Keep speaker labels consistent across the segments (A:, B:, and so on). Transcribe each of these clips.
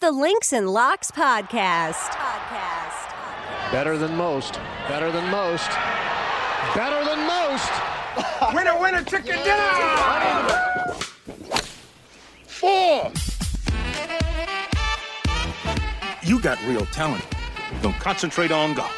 A: The Links and Locks Podcast. Podcast.
B: Better than most. Better than most. Better than most.
C: winner, winner, chicken dinner! Four.
D: You got real talent. Don't concentrate on golf.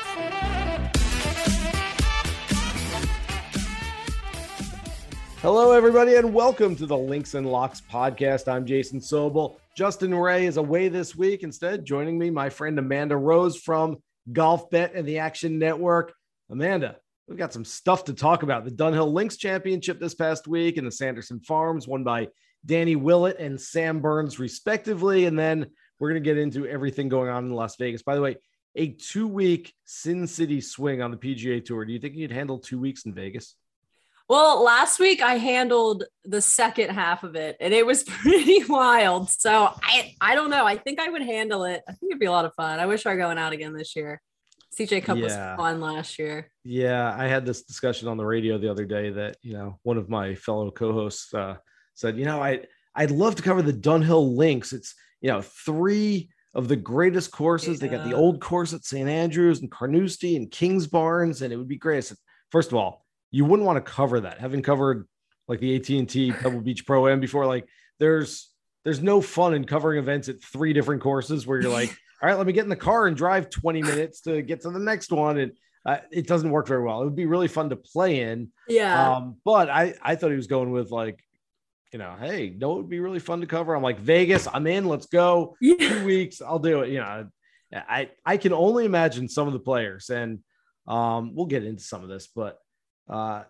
E: Hello, everybody, and welcome to the Links and Locks podcast. I'm Jason Sobel. Justin Ray is away this week. Instead, joining me, my friend Amanda Rose from Golf Bet and the Action Network. Amanda, we've got some stuff to talk about. The Dunhill Links Championship this past week and the Sanderson Farms, won by Danny Willett and Sam Burns, respectively. And then we're going to get into everything going on in Las Vegas. By the way, a two week Sin City swing on the PGA Tour. Do you think you'd handle two weeks in Vegas?
F: Well, last week I handled the second half of it and it was pretty wild. So I I don't know. I think I would handle it. I think it'd be a lot of fun. I wish I were going out again this year. CJ Cup yeah. was fun last year.
E: Yeah, I had this discussion on the radio the other day that, you know, one of my fellow co-hosts uh, said, you know, I I'd love to cover the Dunhill Links. It's, you know, three of the greatest courses. Yeah. They got the old course at St. Andrews and Carnoustie and Kings Kingsbarns, and it would be great. Said, First of all, you wouldn't want to cover that. Having covered like the AT&T Pebble Beach Pro Am before, like there's there's no fun in covering events at three different courses where you're like, all right, let me get in the car and drive 20 minutes to get to the next one. And uh, it doesn't work very well. It would be really fun to play in.
F: Yeah.
E: Um, but I, I thought he was going with like, you know, hey, no, it would be really fun to cover. I'm like, Vegas, I'm in, let's go. Yeah. Two weeks, I'll do it. You know, I, I can only imagine some of the players and um, we'll get into some of this, but uh,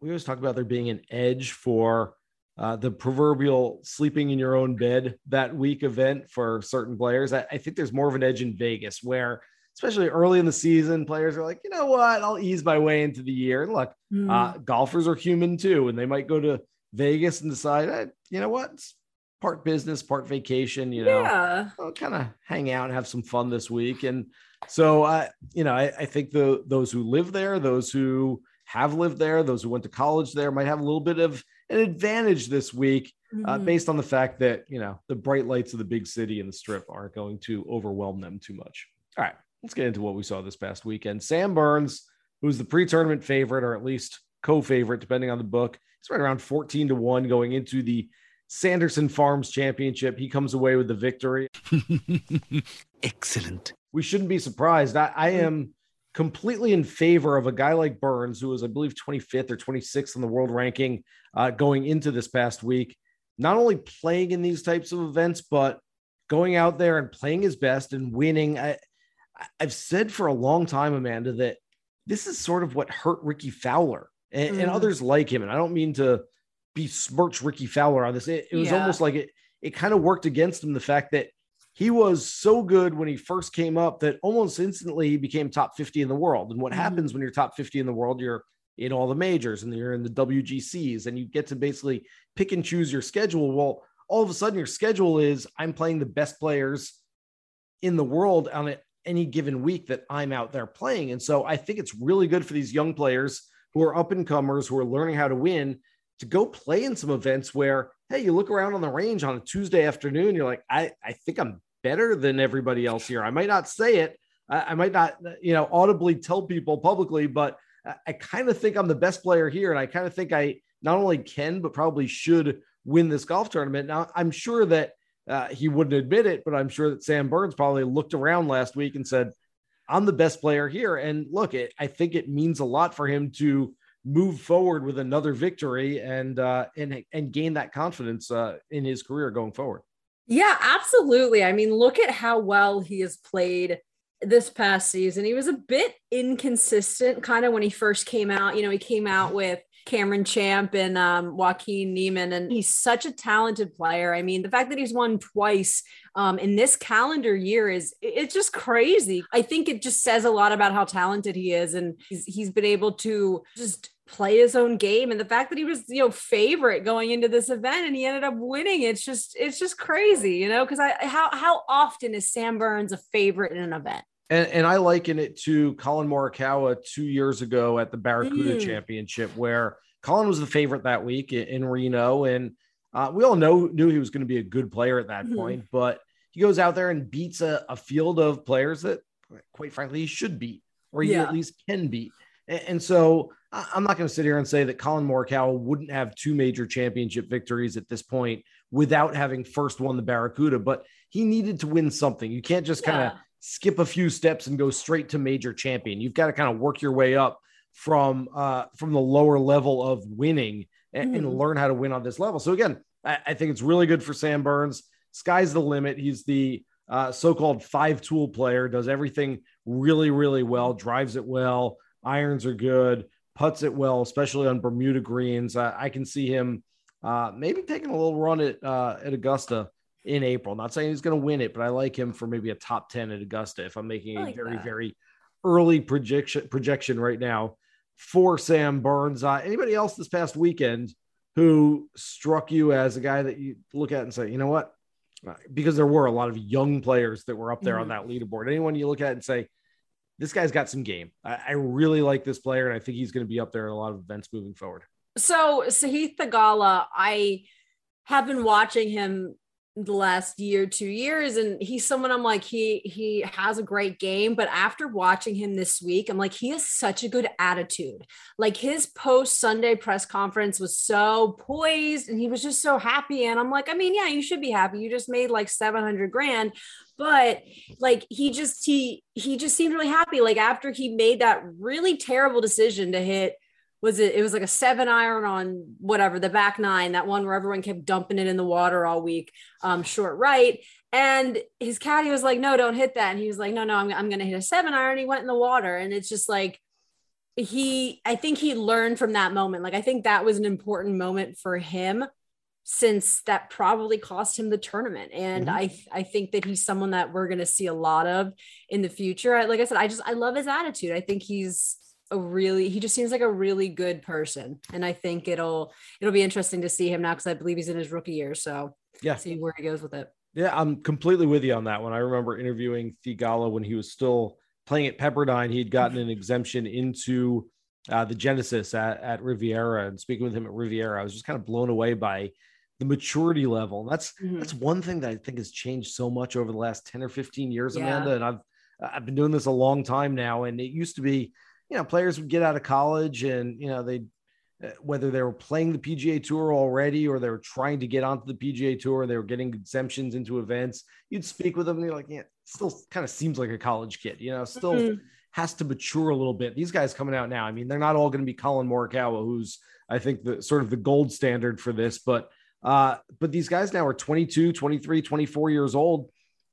E: we always talk about there being an edge for uh, the proverbial sleeping in your own bed that week event for certain players. I, I, think there's more of an edge in Vegas where, especially early in the season, players are like, you know what, I'll ease my way into the year. And look, mm. uh, golfers are human too, and they might go to Vegas and decide, hey, you know what, it's part business, part vacation. You know,
F: yeah.
E: I'll kind of hang out and have some fun this week. And so, I, you know, I, I think the those who live there, those who have lived there, those who went to college there might have a little bit of an advantage this week uh, mm-hmm. uh, based on the fact that, you know, the bright lights of the big city and the strip aren't going to overwhelm them too much. All right, let's get into what we saw this past weekend. Sam Burns, who's the pre tournament favorite, or at least co favorite, depending on the book, he's right around 14 to 1 going into the Sanderson Farms Championship. He comes away with the victory.
D: Excellent.
E: We shouldn't be surprised. I, I am completely in favor of a guy like Burns, who was, I believe, 25th or 26th in the world ranking uh, going into this past week. Not only playing in these types of events, but going out there and playing his best and winning. I, I've said for a long time, Amanda, that this is sort of what hurt Rickie Fowler and, mm. and others like him. And I don't mean to besmirch Rickie Fowler on this. It, it was yeah. almost like it, it kind of worked against him the fact that he was so good when he first came up that almost instantly he became top 50 in the world. And what mm-hmm. happens when you're top 50 in the world, you're in all the majors and you're in the WGCs and you get to basically pick and choose your schedule. Well, all of a sudden your schedule is I'm playing the best players in the world on any given week that I'm out there playing. And so I think it's really good for these young players who are up and comers who are learning how to win to go play in some events where hey, you look around on the range on a Tuesday afternoon, you're like, I, I think I'm better than everybody else here. I might not say it, I, I might not, you know, audibly tell people publicly, but I, I kind of think I'm the best player here. And I kind of think I not only can, but probably should win this golf tournament. Now, I'm sure that uh, he wouldn't admit it, but I'm sure that Sam Burns probably looked around last week and said, I'm the best player here. And look, it, I think it means a lot for him to move forward with another victory and uh, and and gain that confidence uh, in his career going forward.
F: Yeah, absolutely. I mean, look at how well he has played this past season. He was a bit inconsistent kind of when he first came out. You know, he came out with Cameron Champ and um, Joaquin Niemann, and he's such a talented player. I mean, the fact that he's won twice um, in this calendar year is it's just crazy. I think it just says a lot about how talented he is, and he's, he's been able to just play his own game and the fact that he was you know favorite going into this event and he ended up winning it's just it's just crazy you know because i how how often is sam burns a favorite in an event
E: and, and i liken it to Collin morikawa two years ago at the barracuda mm. championship where Collin was the favorite that week in, in reno and uh, we all know knew he was going to be a good player at that mm-hmm. point but he goes out there and beats a, a field of players that, quite frankly, he should beat or he
F: Yeah.
E: at least can beat. And, and so I'm not going to sit here and say that Collin Morikawa wouldn't have two major championship victories at this point without having first won the Barracuda, but he needed to win something. You can't just kind of. Skip a few steps and go straight to major champion. You've got to kind of work your way up from uh, from the lower level of winning and, and
F: Mhm.
E: learn how to win on this level. So again, I, I think it's really good for Sam Burns. Sky's the limit. He's the uh, so-called five tool player. Does everything really, really well. Drives it well. Irons are good. Puts it well, especially on Bermuda greens. I, I can see him uh, maybe taking a little run at uh, at Augusta in April. Not saying he's going to win it, but I like him for maybe a top ten at Augusta. If I'm making
F: I
E: a
F: like
E: very,
F: that.
E: very early projection projection right now for Sam Burns. Uh, anybody else this past weekend who struck you as a guy that you look at and say, you know what? Uh, Because there were a lot of young players that were up there on
F: Mhm.
E: that leaderboard. Anyone you look at and say, this guy's got some game. I, I really like this player, and I think he's going to be up there in a lot of events moving forward.
F: So Sahith Theegala, I have been watching him the last year, two years, and he's someone I'm like, he he has a great game. But after watching him this week, I'm like, he has such a good attitude. Like his post Sunday press conference was so poised and he was just so happy. And I'm like, I mean, yeah, you should be happy. You just made like 700 grand. But like he just he he just seemed really happy. Like after he made that really terrible decision to hit was it it was like a seven iron on whatever the back nine that one where everyone kept dumping it in the water all week um short right. And his caddy was like no don't hit that. And he was like no no i'm, I'm gonna hit a seven iron. He went in the water and it's just like he i think he learned from that moment. Like i think that was an important moment for him since that probably cost him the tournament. And
E: Mhm.
F: i i think that he's someone that we're going to see a lot of in the future. I, like i said i just i love his attitude. I think he's a really he just seems like a really good person and i think it'll it'll be interesting to see him now because i believe he's in his rookie year so
E: Yeah.
F: see where he goes with it
E: Yeah, I'm completely with you on that one. I remember interviewing Theegala when he was still playing at Pepperdine. He'd gotten an exemption into uh, the Genesis at, at Riviera, and speaking with him at Riviera, I was just kind of blown away by the maturity level. And that's
F: Mhm.
E: that's one thing that I think has changed so much over the last 10 or 15 years,
F: Yeah.
E: Amanda. And I've I've been doing this a long time now. And it used to be, you know, players would get out of college and you know, they uh, whether they were playing the PGA Tour already or they were trying to get onto the PGA Tour, they were getting exemptions into events. You'd speak with them, and you're like, yeah, still kind of seems like a college kid, you know, still
F: Mhm.
E: has to mature a little bit. These guys coming out now, I mean, they're not all going to be Collin Morikawa, who's I think the sort of the gold standard for this, but uh, but these guys now are 22, 23, 24 years old,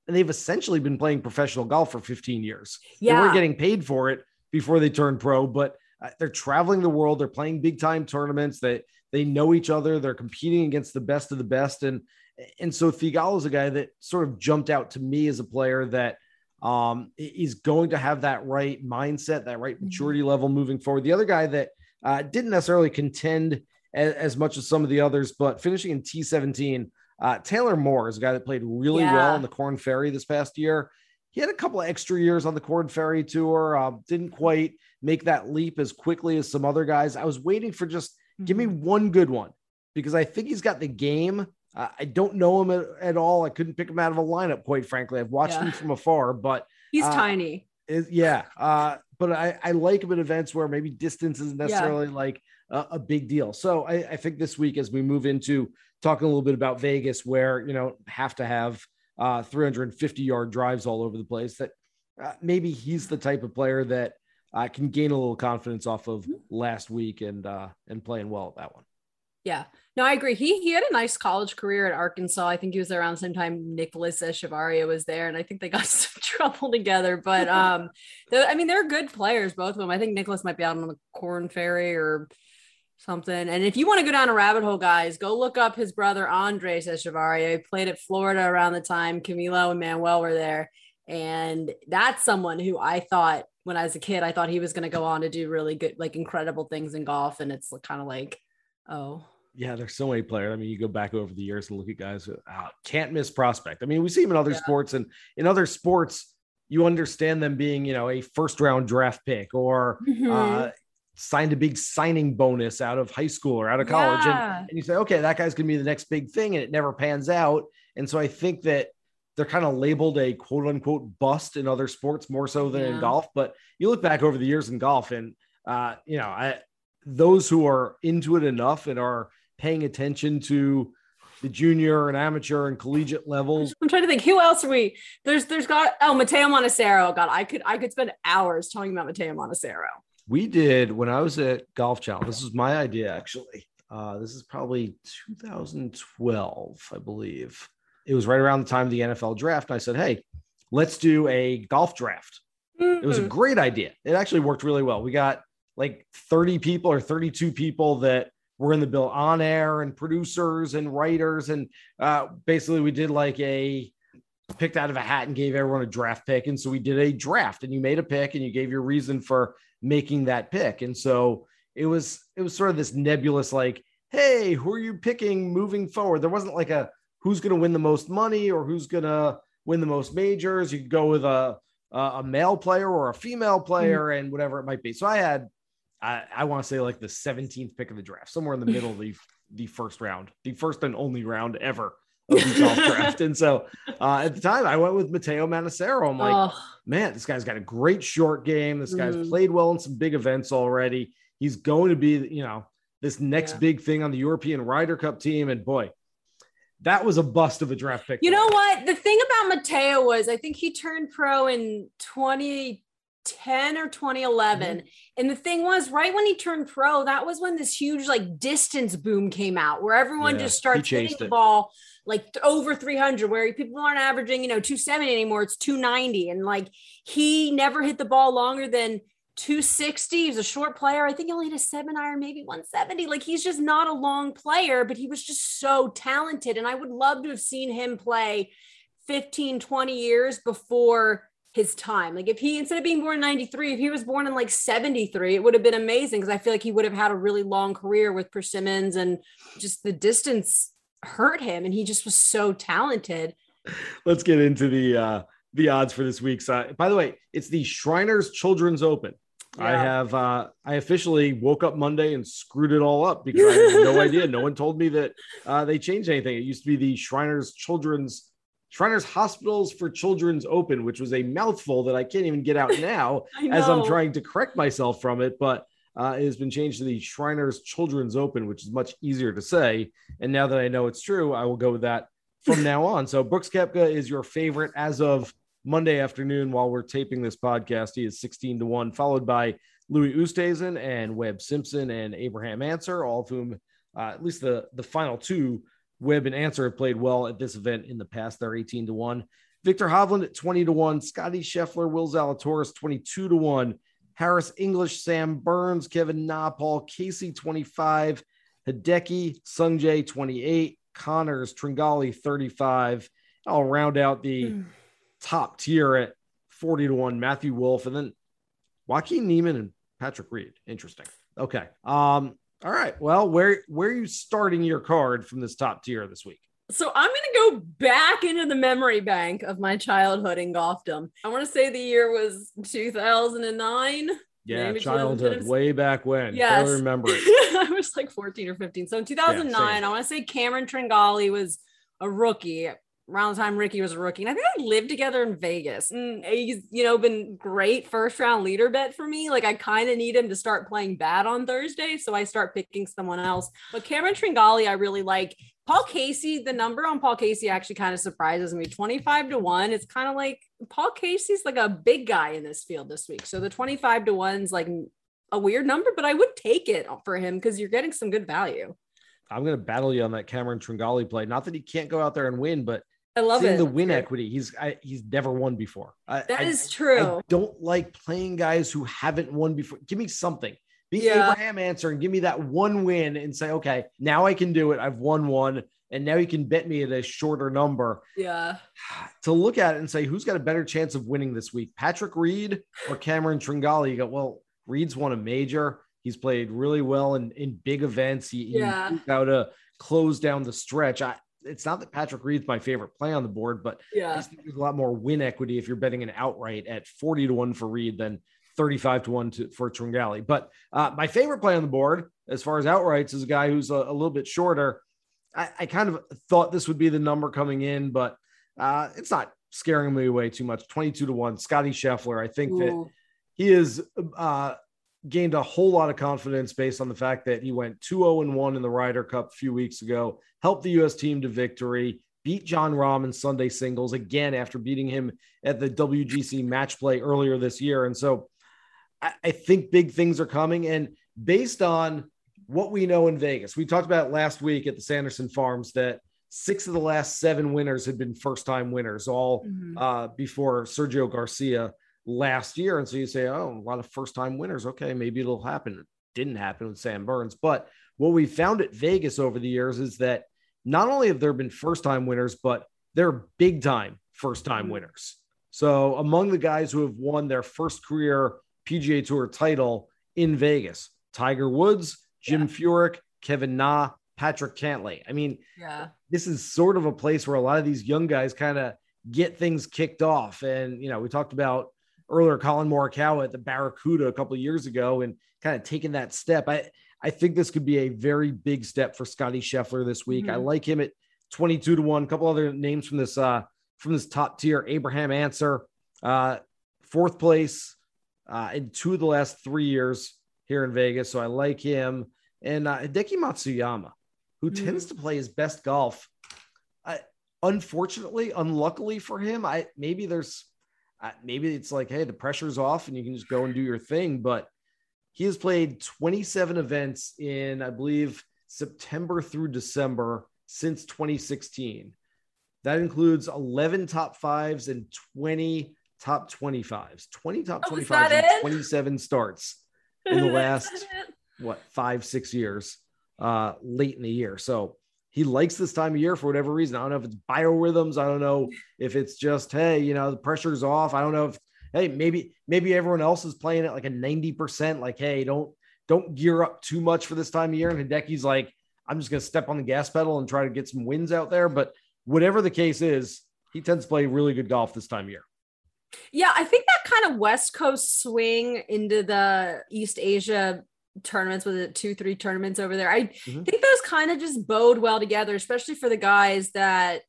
E: and they've essentially been playing professional golf for 15 years. They
F: Yeah.
E: weren't getting paid for it before they turn pro, but uh, they're traveling the world. They're playing big time tournaments. They they know each other. They're competing against the best of the best. And and so Theegala is a guy that sort of jumped out to me as a player that um, is going to have that right mindset, that right
F: Mhm.
E: maturity level moving forward. The other guy that uh, didn't necessarily contend as, as much as some of the others, but finishing in T17, uh, Taylor Moore is a guy that played really well in the Korn Ferry this past year. He had a couple of extra years on the Korn Ferry tour. Uh, didn't quite make that leap as quickly as some other guys. I was waiting for just give me
F: Mm-hmm.
E: one good one because I think he's got the game. Uh, I don't know him at, at all. I couldn't pick him out of a lineup, quite frankly. I've watched
F: Yeah.
E: him from afar, but
F: he's
E: uh,
F: tiny
E: is yeah. Uh, but I, I like him at events where maybe distance isn't necessarily like a, a big deal. So I, I think this week, as we move into talking a little bit about Vegas, where you know have to have uh, 350 yard drives all over the place, that uh, maybe he's the type of player that uh, can gain a little confidence off of last week and uh, and playing well at that one.
F: Yeah, no, I agree. He he had a nice college career at Arkansas. I think he was around the same time Nicolas Echavarria was there, and I think they got some trouble together. But um, I mean, they're good players, both of them. I think Nicholas might be out on the Korn Ferry or something. And if you want to go down a rabbit hole, guys, go look up his brother Andres Echavarria. He played at Florida around the time Camilo and Manuel were there, and that's someone who I thought when I was a kid, I thought he was going to go on to do really good, like incredible things in golf, and it's kind of like, oh.
E: Yeah, there's so many players. I mean, you go back over the years and look at guys who uh, can't miss prospect. I mean, we see them in other
F: Yeah.
E: sports, and in other sports, you understand them being, you know, a first round draft pick or
F: Mm-hmm.
E: uh, signed a big signing bonus out of high school or out of college. And,
F: Yeah.
E: and you say, okay, that guy's going to be the next big thing, and it never pans out. And so I think that they're kind of labeled a quote unquote bust in other sports more so than in golf. But you look back over the years in golf, and uh, you know, I those who are into it enough and are paying attention to the junior and amateur and collegiate levels.
F: I'm trying to think who else are we there's there's got oh Matteo Manassero. God, I could I could spend hours talking about Matteo Manassero.
E: We did when I was at Golf Channel. This was my idea, actually. Uh, this is probably 2012, I believe. It was right around the time of the NFL draft. And I said, hey, let's do a golf draft. It was a
F: Mhm.
E: great idea. It actually worked really well. We got like 30 people or 32 people that were in the bill on air and producers and writers. And uh, basically, we did like a picked out of a hat and gave everyone a draft pick. And so we did a draft and you made a pick and you gave your reason for making that pick. And so it was it was sort of this nebulous like, hey, who are you picking moving forward? There wasn't like a who's going to win the most money or who's going to win the most majors. You could go with a a male player or a female player and whatever it might be. So I had I, I want to say like the 17th pick of the draft, somewhere in the middle of the the first round, the first and only round ever of the golf draft. And so uh, at the time, I went with Matteo Manassero. I'm like,
F: oh,
E: man, this guy's got a great short game. This guy's
F: Mhm.
E: played well in some big events already. He's going to be, you know, this next
F: Yeah.
E: big thing on the European Ryder Cup team. And boy, that was a bust of a draft pick.
F: You know what? The thing about Matteo was I think he turned pro in 2010 or 2011.
E: Mm-hmm.
F: And the thing was, right when he turned pro, that was when this huge like distance boom came out where everyone
E: Yeah,
F: just starts hitting the ball like over 300, where people aren't averaging, you know, 270 anymore. It's 290. And like he never hit the ball longer than 260. He's a short player. I think he only hit a seven iron, maybe 170. Like he's just not a long player, but he was just so talented. And I would love to have seen him play 15, 20 years before his time. Like if he, instead of being born in 93, if he was born in like 73, it would have been amazing because I feel like he would have had a really long career with Persimmons and just the distance hurt him. And he just was so talented.
E: Let's get into the uh, the odds for this week's. Uh, by the way, it's the Shriners Children's Open. I have uh, I officially woke up Monday and screwed it all up because I had no idea. No one told me that uh, they changed anything. It used to be the Shriners Children's Shriners Hospitals for Children's Open, which was a mouthful that I can't even get out now as I'm trying to correct myself from it. But uh, it has been changed to the Shriners Children's Open, which is much easier to say. And now that I know it's true, I will go with that from now on. So Brooks Koepka is your favorite as of Monday afternoon while we're taping this podcast. He is 16 to 1, followed by Louis Oosthuizen and Webb Simpson and Abraham Ancer, all of whom, uh, at least the, the final two, Webb and Ancer have played well at this event in the past. They're 18 to 1. Viktor Hovland at 20 to 1. Scotty Scheffler, Will Zalatoris 22 to 1. Harris English, Sam Burns, Kevin Na, Paul Casey 25. Hideki, Sungjae 28. Conners, Tringale 35. I'll round out the
F: Mm.
E: top tier at 40 to 1 matthew wolff and then joaquin niemann and patrick reed interesting okay um all right well where where are you starting your card from this top tier this week
F: So I'm going to go back into the memory bank of my childhood in golfdom. I want to say the year was 2009.
E: yeah
F: Maybe
E: childhood way back when
F: Yes.
E: Barely remember it
F: I was like 14 or 15. So in 2009,
E: same.
F: I want to say Cameron Tringale was a rookie. Around the time Ricky was a rookie. And I think I lived together in Vegas. And he's, you know, been great first round leader bet for me. Like I kind of need him to start playing bad on Thursday. So I start picking someone else. But Cameron Tringale, I really like. Paul Casey, the number on Paul Casey actually kind of surprises me. 25 to 1. It's kind of like Paul Casey's like a big guy in this field this week. So the 25 to 1's like a weird number, but I would take it for him because you're getting some good value.
E: i'm going to battle you on that cameron tringale play not that he can't go out there and win but
F: I love
E: seeing
F: it.
E: the win equity he's I, he's never won before I,
F: That
E: I-
F: is true.
E: I don't like playing guys who haven't won before. Give me something. Be
F: Yeah.
E: Abraham Ancer and give me that one win and say, okay, now I can do it. I've won one. And now you can bet me at a shorter number
F: yeah.
E: to look at it and say, who's got a better chance of winning this week? Patrick Reed or Cameron Tringale? You go, well, Reed's won a major. He's played really well in, in big events. He,
F: Yeah.
E: he how to close down the stretch. I, it's not that Patrick Reed's my favorite play on the board, but I
F: Yeah.
E: just think there's a lot more win equity if you're betting an outright at 40 to 1 for Reed than 35 to 1 to, for Tringale. But uh, my favorite play on the board, as far as outrights, is a guy who's a, a little bit shorter. I, I kind of thought this would be the number coming in, but Uh, it's not scaring me away too much. 22 to 1. Scotty Scheffler. I think that he has uh, gained a whole lot of confidence based on the fact that he went 2 0 1 in the Ryder Cup a few weeks ago, helped the U.S. team to victory, beat Jon Rahm in Sunday singles again after beating him at the WGC match play earlier this year. And so I, I think big things are coming. And based on what we know in Vegas, we talked about last week at the Sanderson Farms that six of the last seven winners had been first time winners, all
F: Mhm.
E: uh, before Sergio Garcia last year. And so you say, oh, a lot of first time winners. Okay, maybe it'll happen. It didn't happen with Sam Burns. But what we found at Vegas over the years is that not only have there been first time winners, but they're big time first time
F: Mhm.
E: winners. So among the guys who have won their first career PGA Tour title in Vegas, Tiger Woods, Jim Furyk, Kevin Na, Patrick Cantlay. I mean,
F: Yeah.
E: this is sort of a place where a lot of these young guys kind of get things kicked off. And, you know, we talked about earlier Collin Morikawa at the Barracuda a couple of years ago and kind of taking that step. I, I think this could be a very big step for Scotty Scheffler this week. I
F: Mhm.
E: like him at 22 to 1. A couple other names from this uh from this top tier. Abraham Ancer, uh, fourth place uh, in two of the last three years here in Vegas. So I like him. And uh, Hideki Matsuyama, who
F: Mhm.
E: tends to play his best golf. I, unfortunately, unluckily for him, I maybe there's uh, maybe it's like, hey, the pressure's off and you can just go and do your thing. But he has played 27 events in, I believe, September through December since 2016. That includes 11 top fives and 20 top 25s. 20 top
F: Oh,
E: 25s
F: that
E: and
F: it?
E: 27 starts in the last what five six years uh late in the year. So he likes this time of year for whatever reason. I don't know if it's biorhythms. I don't know if it's just hey you know the pressure's off. I don't know if hey maybe maybe everyone else is playing at like a 90% like hey don't don't gear up too much for this time of year. And hideki's like i'm just going to step on the gas pedal and try to get some wins out there. But whatever the case is he tends to play really good golf this time of year
F: Yeah, I think that kind of West Coast swing into the East Asia tournaments with it two, three tournaments over there. I
E: Mhm.
F: think those kind of just bode well together, especially for the guys that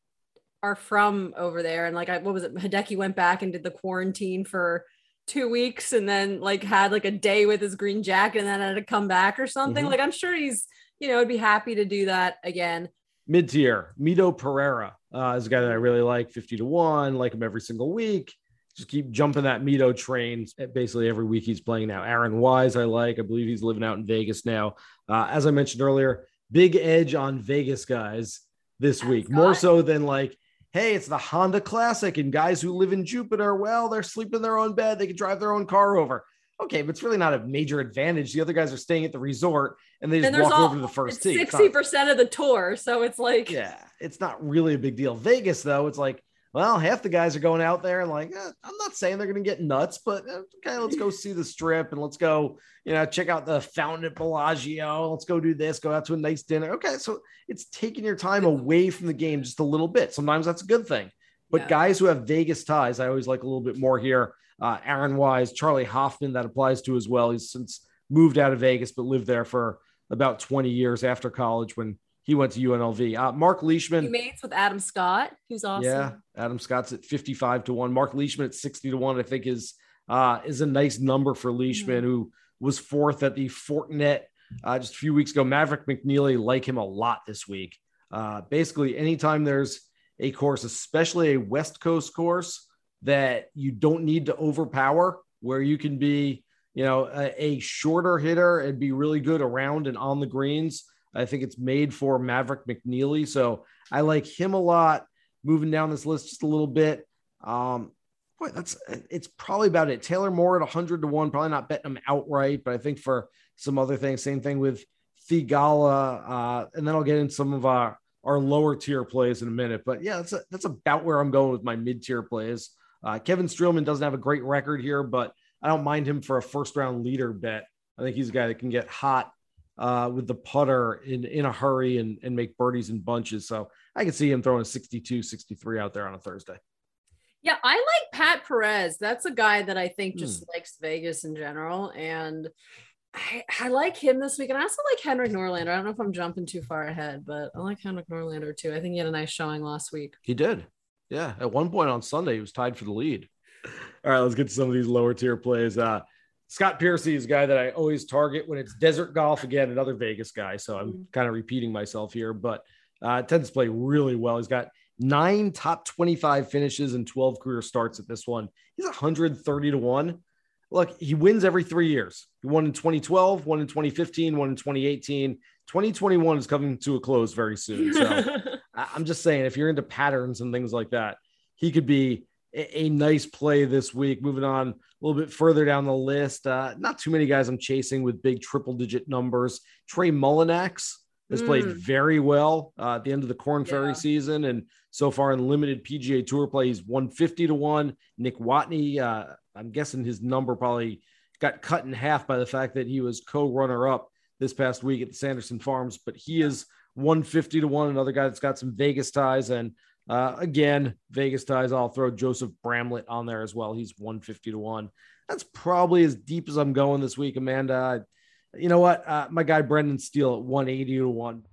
F: are from over there. And like, I, what was it? Hideki went back and did the quarantine for two weeks and then like had like a day with his green jacket and then had to come back or something.
E: Mhm.
F: Like, I'm sure he's, you know, would be happy to do that again.
E: mid tier. Mito Pereira uh, is a guy that I really like, 50 to 1, like him every single week. Just keep jumping that Mito train basically every week he's playing now. Aaron Wise, I like. I believe he's living out in Vegas now. Uh, as I mentioned earlier, big edge on Vegas guys this
F: Adam
E: week, more so than like, hey, it's the Honda Classic, and guys who live in Jupiter, well, they're sleeping in their own bed. They can drive their own car over. Okay, but it's really not a major advantage. The other guys are staying at the resort and they just
F: And
E: walk
F: all
E: over to the first tee. It's not-
F: sixty percent of the tour, so it's like
E: yeah, it's not really a big deal. Vegas, though, it's like, well, half the guys are going out there and like, eh, I'm not saying they're going to get nuts, but eh, okay, let's go see the strip and let's go, you know, check out the fountain at Bellagio. Let's go do this, go out to a nice dinner. Okay, so it's taking your time away from the game just a little bit. Sometimes that's a good thing. But
F: Yeah.
E: guys who have Vegas ties, I always like a little bit more here. Uh, Aaron Wise, Charley Hoffman, that applies to as well. He's since moved out of Vegas, but lived there for about 20 years after college when he went to UNLV. Uh, Mark Leishman.
F: he mates with Adam Scott, who's awesome.
E: Yeah, Adam Scott's at 55 to 1. Mark Leishman at 60 to 1, I think is uh is a nice number for Leishman, who was fourth at the Fortinet uh, just a few weeks ago. Maverick McNealy like him a lot this week. Uh basically anytime there's a course, especially a West Coast course that you don't need to overpower, where you can be, you know, a, a shorter hitter and be really good around and on the greens. I think it's made for Maverick McNealy. So I like him a lot. Moving down this list just a little bit. Um, boy, that's it's probably about it. Taylor Moore at 100 to 1, probably not betting him outright, but I think for some other things, same thing with Theegala. Uh, and then I'll get in some of our our lower tier plays in a minute. But yeah, that's a, that's about where I'm going with my mid tier plays. Uh, Kevin Streelman doesn't have a great record here, but I don't mind him for a first round leader bet. I think he's a guy that can get hot uh, with the putter in, in a hurry and, and make birdies in bunches. So I can see him throwing a 62, 63 out there on a Thursday.
F: Yeah, I like Pat Perez. That's a guy that I think just
E: Hmm.
F: likes Vegas in general. And I, I like him this week. And I also like Henrik Norlander. I don't know if I'm jumping too far ahead, but I like Henrik Norlander too. I think he had a nice showing last week.
E: He did. Yeah, at one point on Sunday, he was tied for the lead. All right, let's get to some of these lower tier plays. Uh, Scott Piercy is a guy that I always target when it's desert golf. Again, another Vegas guy. So I'm
F: Mhm.
E: kind of repeating myself here, but uh, tends to play really well. He's got nine top 25 finishes and 12 career starts at this one. He's 130 to 1. Look, he wins every three years. He won in 2012, one in 2015, one in 2018. 2021 is coming to a close very soon. So I'm just saying, if you're into patterns and things like that, he could be a, a nice play this week. Moving on a little bit further down the list, uh, not too many guys I'm chasing with big triple digit numbers. Trey Mullinax has played
F: Mm.
E: very well uh, at the end of the Korn Ferry
F: Yeah.
E: season, and so far in limited PGA Tour play, he's 150 to one. Nick Watney, uh, I'm guessing his number probably got cut in half by the fact that he was co-runner up this past week at the Sanderson Farms, but he is 150 to one. Another guy that's got some Vegas ties, and uh, again, Vegas ties. I'll throw Joseph Bramlett on there as well. He's 150 to one. That's probably as deep as I'm going this week, Amanda. You know what? Uh, my guy Brendan Steele at 180 to one.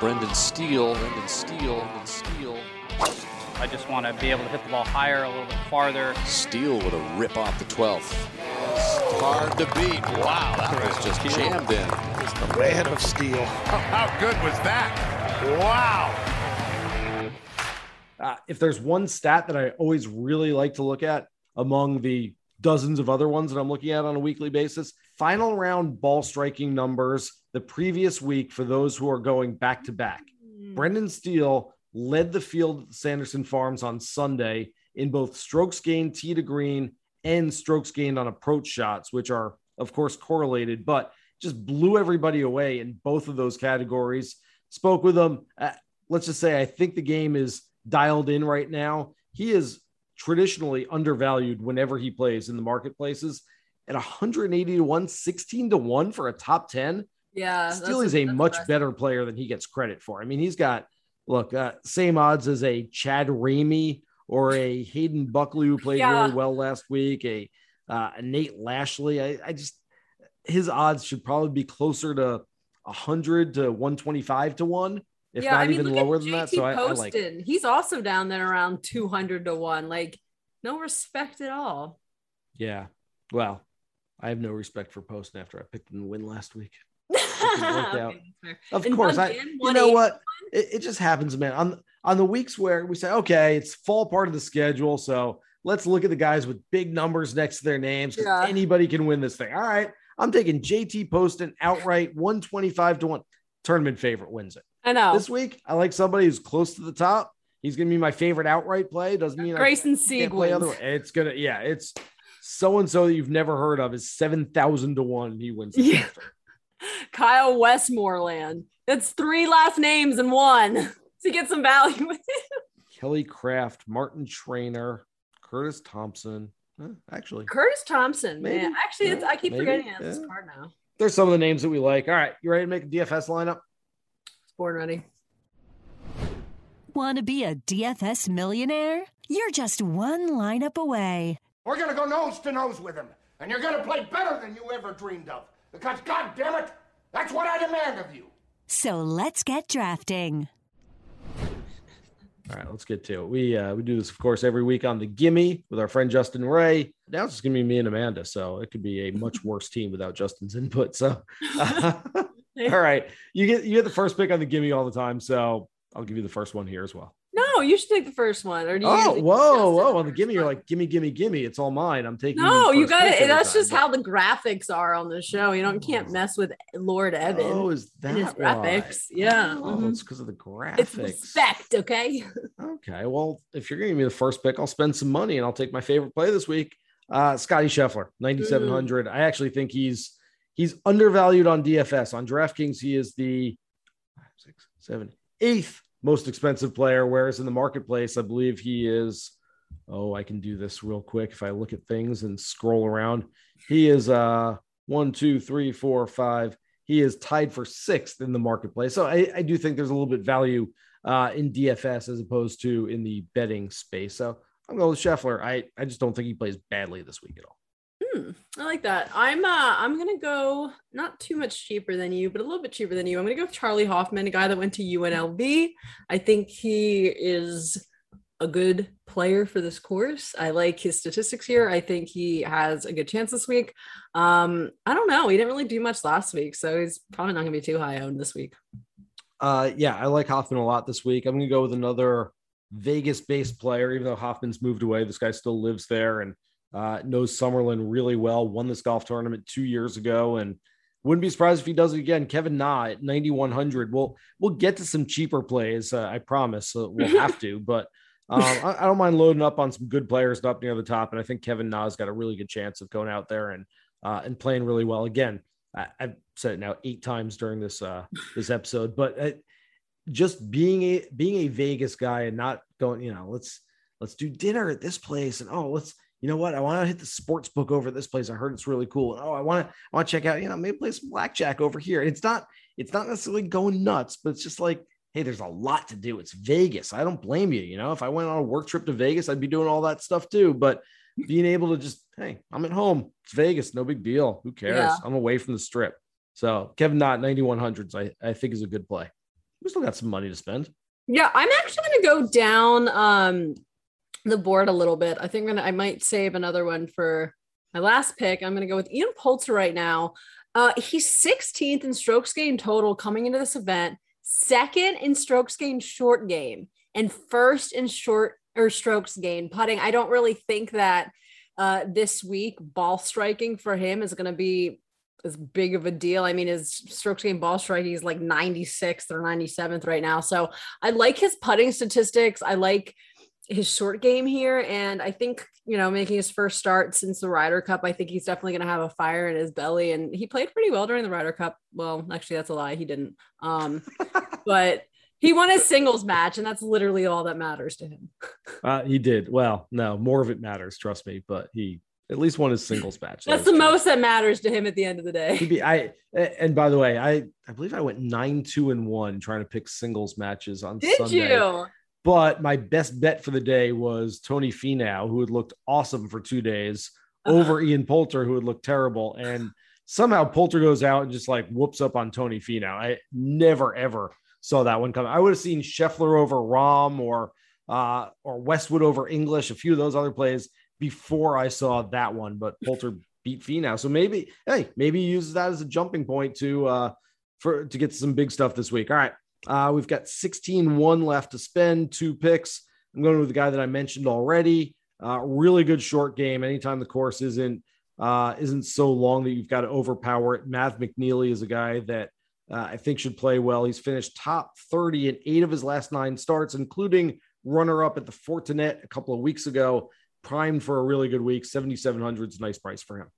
G: Brendan Steele, Brendan Steele, Brendan Steele.
H: I just want to be able to hit the ball higher, a little bit farther.
G: Steele with a rip off the 12th. Hard to beat. Wow, that was just jammed in.
C: The man of steel. How good was that? Wow.
E: Uh, if there's one stat that I always really like to look at among the dozens of other ones that I'm looking at on a weekly basis, final round ball striking numbers the previous week for those who are going back to back. Brendan Steele led the field at the Sanderson Farms on Sunday in both strokes gained tee to green and strokes gained on approach shots, which are, of course, correlated, but just blew everybody away in both of those categories. Spoke with him. Uh, let's just say I think the game is dialed in right now. He is traditionally undervalued whenever he plays in the marketplaces at 180 to 1, 16 to 1 for a top 10.
F: yeah, that's-
E: is a much
F: impressive.
E: better player than he gets credit for. I mean, he's got look uh, same odds as a Chad Ramey or a Hayden Buckley who played
F: Yeah.
E: really well last week. A, uh, a Nate Lashley. I, I just his odds should probably be closer to 100 to 125 to one, if
F: yeah,
E: not
F: I mean,
E: even
F: look at
E: lower than that. So I,
F: JT
E: I like.
F: Poston. He's also down there around 200 to 1. Like, no respect at all.
E: Yeah. Well, I have no respect for Poston after I picked him to win last week.
F: Okay.
E: Of
F: And
E: course, I you know what? It, it just happens, man. On on the weeks where we say, okay, it's fall part of the schedule, so let's look at the guys with big numbers next to their names.
F: Yeah.
E: Anybody can win this thing. All right, I'm taking JT Poston outright, 125 to one. Tournament favorite wins it.
F: I know.
E: This week, I like somebody who's close to the top. He's gonna be my favorite outright play. Doesn't mean
F: Grayson
E: I can't play
F: wins.
E: other. It's gonna, yeah, it's so and so that you've never heard of is seven thousand to one. He wins. this
F: Yeah.
E: after.
F: Kyle Westmoreland. That's three last names in one to get some value.
E: Kelly Kraft, Martin Trainer, Curtis Thompson. Huh, actually,
F: Curtis Thompson,
E: Maybe.
F: man. Actually, it's, I keep
E: Maybe.
F: forgetting it. This
E: Yeah.
F: card now.
E: There's some of the names that we like. All right, you ready to make a DFS lineup?
F: It's born ready.
A: Want to be a DFS millionaire? You're just one lineup away.
C: We're gonna go nose to nose with him, and you're gonna play better than you ever dreamed of. Because, God damn it, that's what I demand of you.
A: So let's get drafting.
E: All right, let's get to it. We uh, we do this, of course, every week on the Gimme with our friend Justin Ray. Now it's just gonna be me and Amanda, so it could be a much worse team without Justin's input. So, all right, you get you get the first pick on the Gimme all the time, so I'll give you the first one here as well.
F: No, you should take the first one. Or do you
E: Oh, whoa, whoa! On the Gimme, you're like, gimme, gimme, gimme. It's all mine. I'm taking.
F: No, you got it. That's
E: time,
F: just how the graphics are on the show. You don't can't mess with Lord Evan
E: Oh, is that
F: his
E: why?
F: graphics. Yeah.
E: Oh,
F: mhm.
E: it's because of the graphics.
F: It's respect, okay?
E: Okay. Well, if you're going to give me the first pick, I'll spend some money and I'll take my favorite play this week. Uh, Scotty Scheffler, 9,700. I actually think he's he's undervalued on DFS. On DraftKings, he is the five, six, seven, eighth most expensive player, whereas in the marketplace, I believe he is. Oh, I can do this real quick if I look at things and scroll around. He is uh one, two, three, four, five. He is tied for sixth in the marketplace. So I, I do think there's a little bit value uh, in DFS as opposed to in the betting space. So I'm going with Scheffler. I, I just don't think he plays badly this week at all.
F: Hmm, I like that. I'm uh I'm gonna go not too much cheaper than you, but a little bit cheaper than you. I'm gonna go with Charley Hoffman, a guy that went to UNLV. I think he is a good player for this course. I like his statistics here. I think he has a good chance this week. Um, I don't know. He didn't really do much last week, so he's probably not to be too high owned this week.
E: Uh, yeah, I like Hoffman a lot this week. I'm to go with another Vegas-based player, even though Hoffman's moved away. This guy still lives there and uh, knows Summerlin really well. Won this golf tournament two years ago, and wouldn't be surprised if he does it again. Kevin Na at 9100. We'll we'll get to some cheaper plays. Uh, I promise. So we'll have to, but. Um, I, I, don't mind loading up on some good players up near the top, and I think Kevin Na's got a really good chance of going out there and uh, and playing really well. Again, I, have said it now eight times during this uh, this episode, but uh, just being a being a Vegas guy and not going, you know, let's let's do dinner at this place, and oh, let's you know what, I want to hit the sports book over this place. I heard it's really cool. Oh, I want to I want to check out, you know, maybe play some blackjack over here. And it's not it's not necessarily going nuts, but it's just like hey, there's a lot to do. It's Vegas. I don't blame you. You know, if I went on a work trip to Vegas, I'd be doing all that stuff too. But being able to just, hey, I'm at home. It's Vegas. No big deal. Who cares? Yeah. I'm away from the strip. So Kevin Knott, 9100s, I, I think is a good play. We still got some money to spend.
F: Yeah, I'm actually going to go down um, the board a little bit. I think I'm gonna, I might save another one for my last pick. I'm going to go with Ian Poulter right now. Uh, he's 16th in strokes gained total coming into this event second in strokes gained short game, and first in short or strokes gained putting. I don't really think that uh, this week ball striking for him is going to be as big of a deal. I mean, his strokes gained ball striking is like 96th or 97th right now. So I like his putting statistics. I like his short game here. And I think, you know, making his first start since the Ryder Cup, I think he's definitely going to have a fire in his belly. And he played pretty well during the Ryder Cup. Well, actually, that's a lie. He didn't. Um, but he won his singles match, and that's literally all that matters to him.
E: Uh, he did. Well, no, more of it matters, trust me. But he at least won his singles match.
F: That's the true. most that matters to him at the end of the day.
E: Be, I and by the way, I I believe I went nine two and one trying to pick singles matches on
F: Did
E: Sunday. you? But my best bet for the day was Tony Finau, who had looked awesome for two days, uh-huh. over Ian Poulter, who had looked terrible. And somehow Poulter goes out and just like whoops up on Tony Finau. I never ever saw that one coming. I would have seen Scheffler over Rahm or uh, or Westwood over English, a few of those other plays before I saw that one. But Poulter beat Finau, so maybe hey, maybe he uses that as a jumping point to uh, for to get some big stuff this week. All right, uh, we've got 16 1 left to spend, two picks. I'm going with the guy that I mentioned already. Uh, really good short game. Anytime the course isn't uh, isn't so long that you've got to overpower it. Mav McNealy is a guy that uh, I think should play well. He's finished top 30 in eight of his last nine starts, including runner up at the Fortinet a couple of weeks ago. Primed for a really good week. 7,700 is a nice price for him.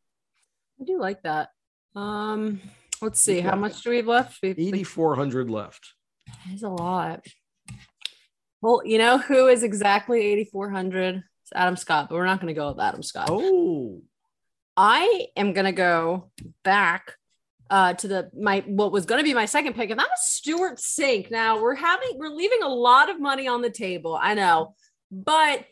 F: I do like that. Um, let's see. How much do we have left?
E: 8,400 left.
F: It's a lot. Well, you know who is exactly 8,400? It's Adam Scott, but we're not going to go with Adam Scott.
E: Oh.
F: I am going to go back uh, to the my what was going to be my second pick, and that was Stewart Cink. Now we're having we're leaving a lot of money on the table. I know, but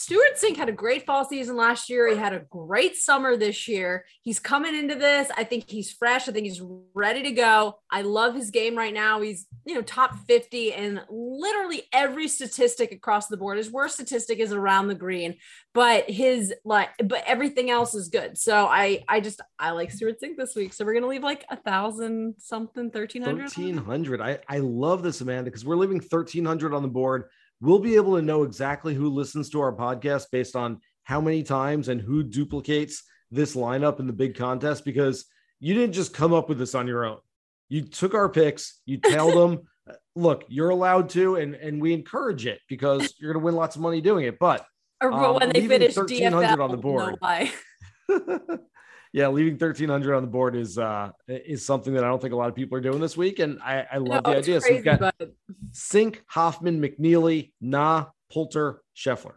F: Stewart Cink had a great fall season last year. He had a great summer this year. He's coming into this. I think he's fresh. I think he's ready to go. I love his game right now. He's, you know, top 50 and literally every statistic across the board. His worst statistic is around the green, but his like, but everything else is good. So I, I just, I like Stewart Cink this week. So we're to leave like a thousand something, 1300.
E: 1300. I, I love this, Amanda, because we're leaving 1300 on the board we'll be able to know exactly who listens to our podcast based on how many times and who duplicates this lineup in the big contest because you didn't just come up with this on your own. You took our picks, you tailed them. Look, you're allowed to, and and we encourage it because you're going to win lots of money doing it. But
F: um, when they finish 1300 on the board.
E: yeah, leaving 1300 on the board is uh is something that I don't think a lot of people are doing this week, and I, I love no, the idea. Crazy, so we've got but... Cink, Hoffman, McNealy, Na, Poulter, Scheffler.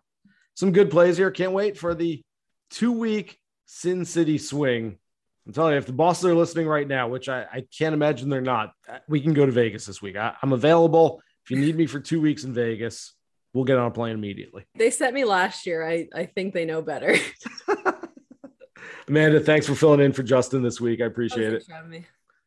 E: Some good plays here. Can't wait for the two week Sin City swing. I'm telling you, if the bosses are listening right now, which I, I can't imagine they're not, we can go to Vegas this week. I, I'm available. If you need me for two weeks in Vegas, we'll get on a plane immediately.
F: They sent me last year. I, I think they know better.
E: Amanda, thanks for filling in for Justin this week. I appreciate it.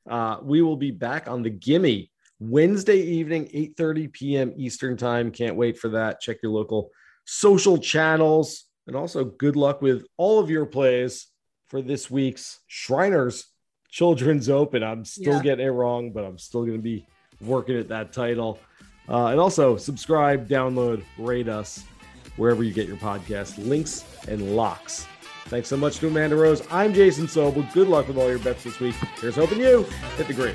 E: Uh, we will be back on the Gimme Wednesday evening, 8:30 p.m. Eastern time. Can't wait for that. Check your local social channels. And also, good luck with all of your plays for this week's Shriners Children's Open. I'm still
F: Yeah.
E: getting it wrong, but I'm still going to be working at that title. Uh, and also, subscribe, download, rate us wherever you get your podcast links and locks. Thanks so much to Amanda Rose. I'm Jason Sobel. Good luck with all your bets this week. Here's hoping you hit the green.